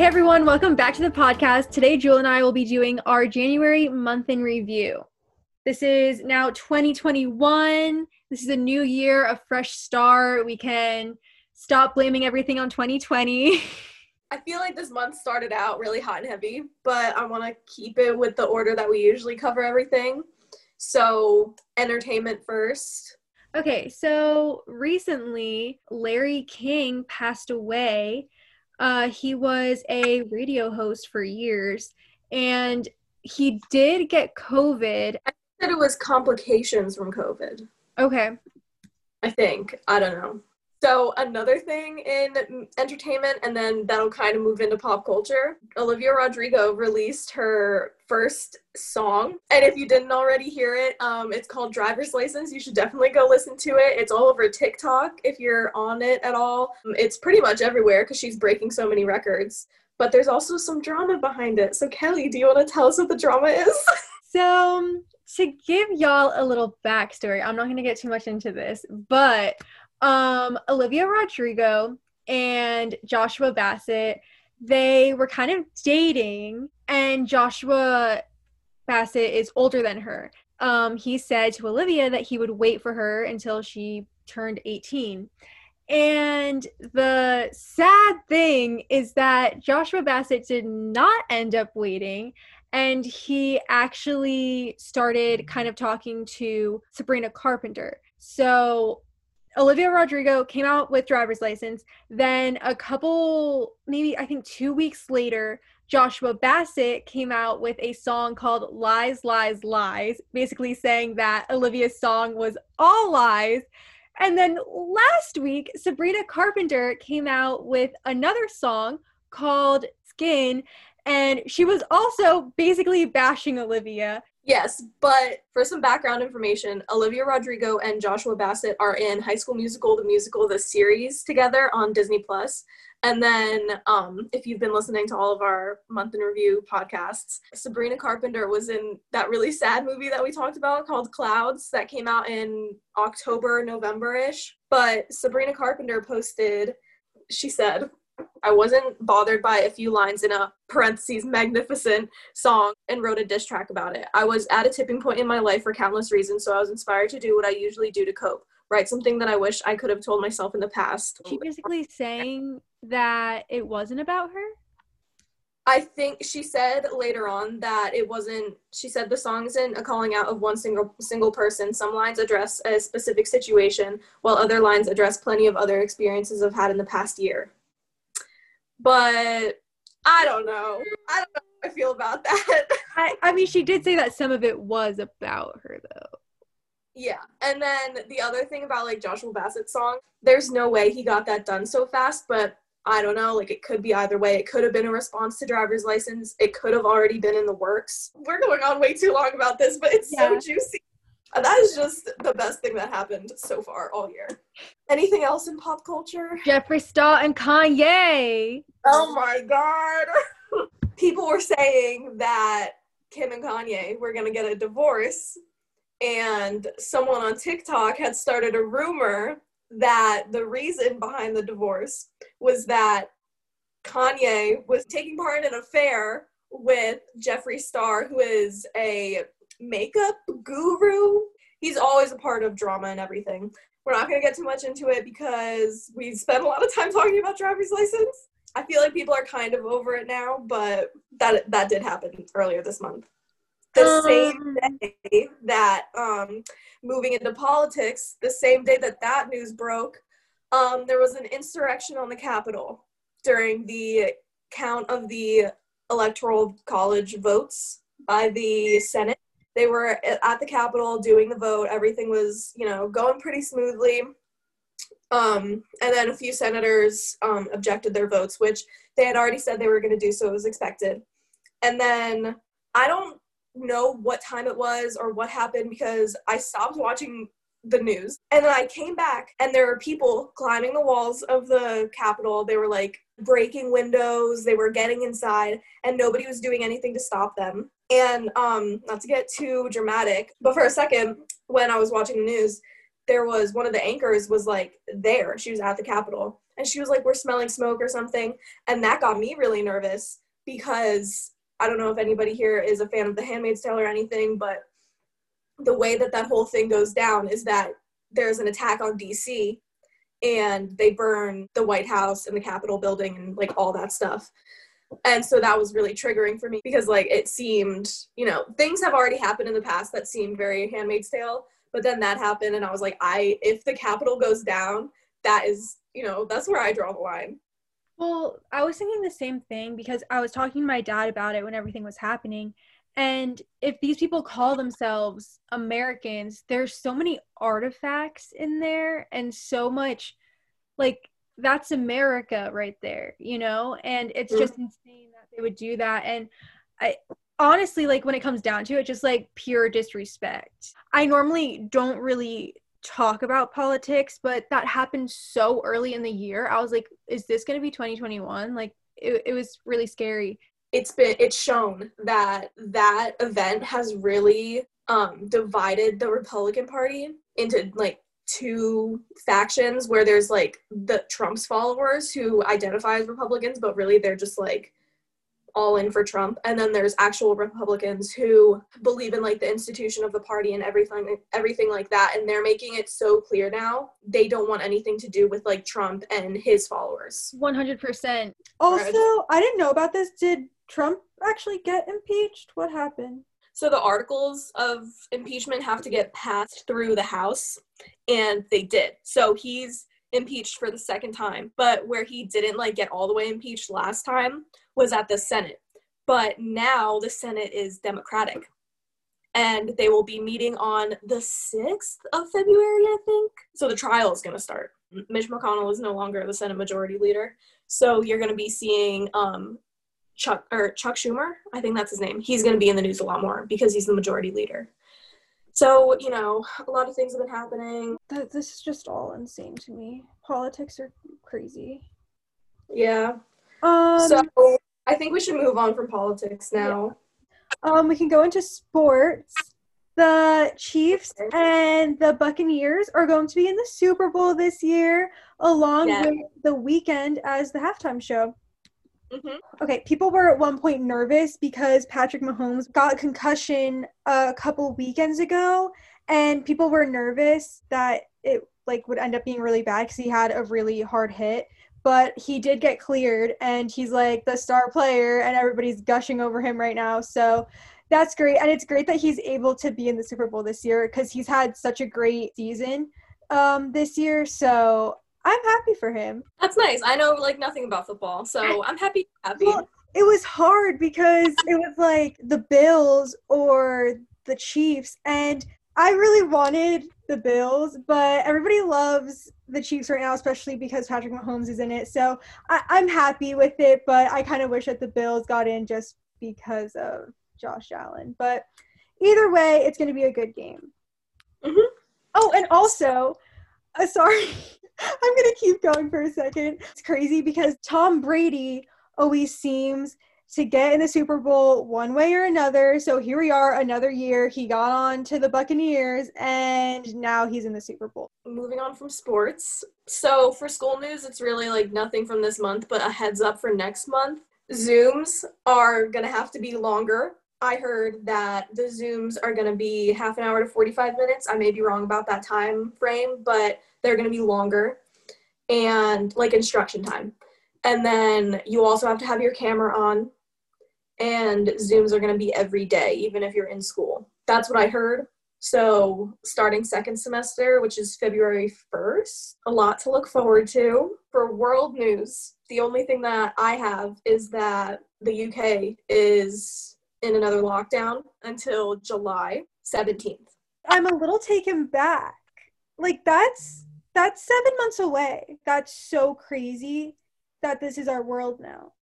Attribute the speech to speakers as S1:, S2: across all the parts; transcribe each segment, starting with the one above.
S1: Hey everyone, welcome back to the podcast. Today, Jewel and I will be doing our January month in review. This is now 2021. This is a new year, a fresh start. We can stop blaming everything on 2020.
S2: I feel like this month started out really hot and heavy, but I want to keep it with the order that we usually cover everything. So, entertainment first.
S1: Okay, so recently Larry King passed away. Uh, he was a radio host for years and he did get COVID.
S2: I said it was complications from COVID.
S1: Okay.
S2: I think. I don't know. So another thing in entertainment, and then that'll kind of move into pop culture. Olivia Rodrigo released her first song, and if you didn't already hear it, um, it's called "Driver's License." You should definitely go listen to it. It's all over TikTok if you're on it at all. It's pretty much everywhere because she's breaking so many records. But there's also some drama behind it. So Kellie, do you want to tell us what the drama is?
S1: so um, to give y'all a little backstory, I'm not going to get too much into this, but um, Olivia Rodrigo and Joshua Bassett, they were kind of dating, and Joshua Bassett is older than her. Um, he said to Olivia that he would wait for her until she turned 18. And the sad thing is that Joshua Bassett did not end up waiting. And he actually started kind of talking to Sabrina Carpenter. So Olivia Rodrigo came out with driver's license. Then a couple, maybe I think two weeks later, Joshua Bassett came out with a song called Lies, Lies, Lies, basically saying that Olivia's song was all lies. And then last week, Sabrina Carpenter came out with another song called Skin, and she was also basically bashing Olivia.
S2: Yes, but for some background information, Olivia Rodrigo and Joshua Bassett are in High School Musical, the musical, the series together on Disney Plus. And then, um, if you've been listening to all of our month in review podcasts, Sabrina Carpenter was in that really sad movie that we talked about called Clouds that came out in October, November ish. But Sabrina Carpenter posted, she said, I wasn't bothered by a few lines in a parentheses magnificent song and wrote a diss track about it. I was at a tipping point in my life for countless reasons, so I was inspired to do what I usually do to cope. Write something that I wish I could have told myself in the past.
S1: She basically saying that it wasn't about her?
S2: I think she said later on that it wasn't she said the song isn't a calling out of one single single person. Some lines address a specific situation while other lines address plenty of other experiences I've had in the past year but I don't know. I don't know how I feel about that.
S1: I, I mean, she did say that some of it was about her, though.
S2: Yeah. And then the other thing about like Joshua Bassett's song, there's no way he got that done so fast, but I don't know. Like it could be either way. It could have been a response to driver's license. It could have already been in the works. We're going on way too long about this, but it's yeah. so juicy. And that is just the best thing that happened so far all year. Anything else in pop culture?
S1: Jeffree Star and Kanye.
S2: Oh my god. People were saying that Kim and Kanye were going to get a divorce, and someone on TikTok had started a rumor that the reason behind the divorce was that Kanye was taking part in an affair with Jeffree Star, who is a makeup guru. He's always a part of drama and everything. We're not going to get too much into it because we spent a lot of time talking about driver's license. I feel like people are kind of over it now, but that that did happen earlier this month. The um, same day that um, moving into politics, the same day that that news broke, um, there was an insurrection on the Capitol during the count of the electoral college votes by the Senate they were at the Capitol doing the vote. Everything was, you know, going pretty smoothly. Um, and then a few senators um, objected their votes, which they had already said they were going to do, so it was expected. And then I don't know what time it was or what happened because I stopped watching the news. And then I came back, and there were people climbing the walls of the Capitol. They were like breaking windows, they were getting inside, and nobody was doing anything to stop them. And um, not to get too dramatic, but for a second, when I was watching the news, there was one of the anchors was like there. She was at the Capitol, and she was like, We're smelling smoke or something. And that got me really nervous because I don't know if anybody here is a fan of The Handmaid's Tale or anything, but the way that that whole thing goes down is that there's an attack on DC and they burn the White House and the Capitol building and like all that stuff. And so that was really triggering for me because like it seemed, you know, things have already happened in the past that seemed very Handmaid's Tale, but then that happened and I was like, I if the Capitol goes down, that is, you know, that's where I draw the line.
S1: Well, I was thinking the same thing because I was talking to my dad about it when everything was happening. And if these people call themselves Americans, there's so many artifacts in there and so much like that's America right there, you know? And it's just mm-hmm. insane that they would do that. And I honestly like when it comes down to it, just like pure disrespect. I normally don't really talk about politics, but that happened so early in the year. I was like, is this going to be 2021? Like, it, it was really scary.
S2: It's been, it's shown that that event has really um, divided the Republican Party into like two factions where there's like the Trump's followers who identify as Republicans, but really they're just like all in for Trump. And then there's actual Republicans who believe in like the institution of the party and everything everything like that. And they're making it so clear now they don't want anything to do with like Trump and his followers.
S1: 100%. Also, I didn't know about this. Did Trump actually get impeached? What happened?
S2: So the articles of impeachment have to get passed through the House, and they did. So he's impeached for the second time. But where he didn't like get all the way impeached last time was at the Senate. But now the Senate is Democratic. And they will be meeting on the 6th of February, I think. So the trial is going to start. Mitch McConnell is no longer the Senate Majority Leader. So you're going to be seeing um, Chuck or Chuck Schumer, I think that's his name. He's going to be in the news a lot more because he's the majority leader. So, you know, a lot of things have been happening.
S1: This is just all insane to me. Politics are crazy.
S2: Yeah. Um, so I think we should move on from politics now.
S1: Yeah. Um, we can go into sports. The Chiefs and the Buccaneers are going to be in the Super Bowl this year, along yeah. with the Weeknd as the halftime show. Mm-hmm. Okay, people were at one point nervous because Patrick Mahomes got concussion a couple weekends ago, and people were nervous that it like would end up being really bad because he had a really hard hit but he did get cleared and he's like the star player and everybody's gushing over him right now so that's great and it's great that he's able to be in the super bowl this year because he's had such a great season um, this year so i'm happy for him
S2: that's nice i know like nothing about football so i'm happy happy well,
S1: it was hard because it was like the bills or the chiefs and I really wanted the Bills, but everybody loves the Chiefs right now, especially because Patrick Mahomes is in it. So I, am happy with it, but I kind of wish that the Bills got in just because of Josh Allen. But either way, it's going to be a good game. Mm-hmm. Oh, and also, uh, sorry, I'm going to keep going for a second. It's crazy because Tom Brady always seems to get in the Super Bowl one way or another. So here we are, another year. He got on to the Buccaneers, and now he's in the Super Bowl.
S2: Moving on from sports. So for school news, it's really like nothing from this month, but a heads up for next month. Zooms are going to have to be longer. I heard that the Zooms are going to be half an hour to 45 minutes. I may be wrong about that time frame, but they're going to be longer and like instruction time. And then you also have to have your camera on and Zooms are going to be every day, even if you're in school. That's what I heard. So, starting second semester, which is February 1st, a lot to look forward to. For world news, the only thing that I have is that the UK is in another lockdown until July 17th.
S1: I'm a little taken back. Like that's that's 7 months away. That's so crazy that this is our world now.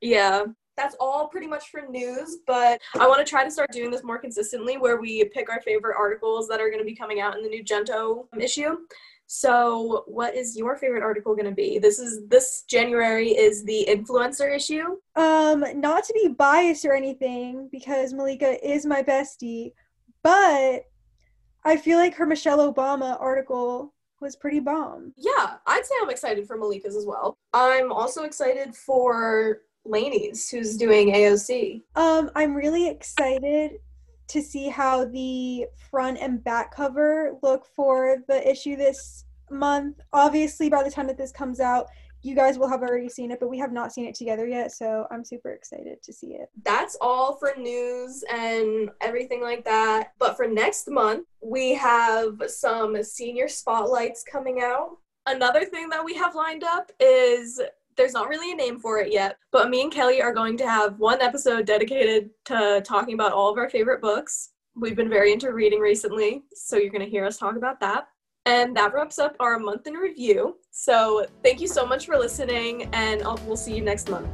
S2: Yeah, that's all pretty much for news, but I want to try to start doing this more consistently where we pick our favorite articles that are going to be coming out in the new Gento issue. So, what is your favorite article going to be? This is this January is the influencer issue.
S1: Um, not to be biased or anything because Malika is my bestie, but I feel like her Michelle Obama article was pretty bomb.
S2: Yeah, I'd say I'm excited for Malika's as well. I'm also excited for Lainey's, who's doing AOC.
S1: Um, I'm really excited to see how the front and back cover look for the issue this month. Obviously, by the time that this comes out, you guys will have already seen it, but we have not seen it together yet, so I'm super excited to see it.
S2: That's all for news and everything like that. But for next month, we have some senior spotlights coming out. Another thing that we have lined up is there's not really a name for it yet, but me and Kellie are going to have one episode dedicated to talking about all of our favorite books. We've been very into reading recently, so you're going to hear us talk about that. And that wraps up our month in review. So thank you so much for listening, and I'll, we'll see you next month.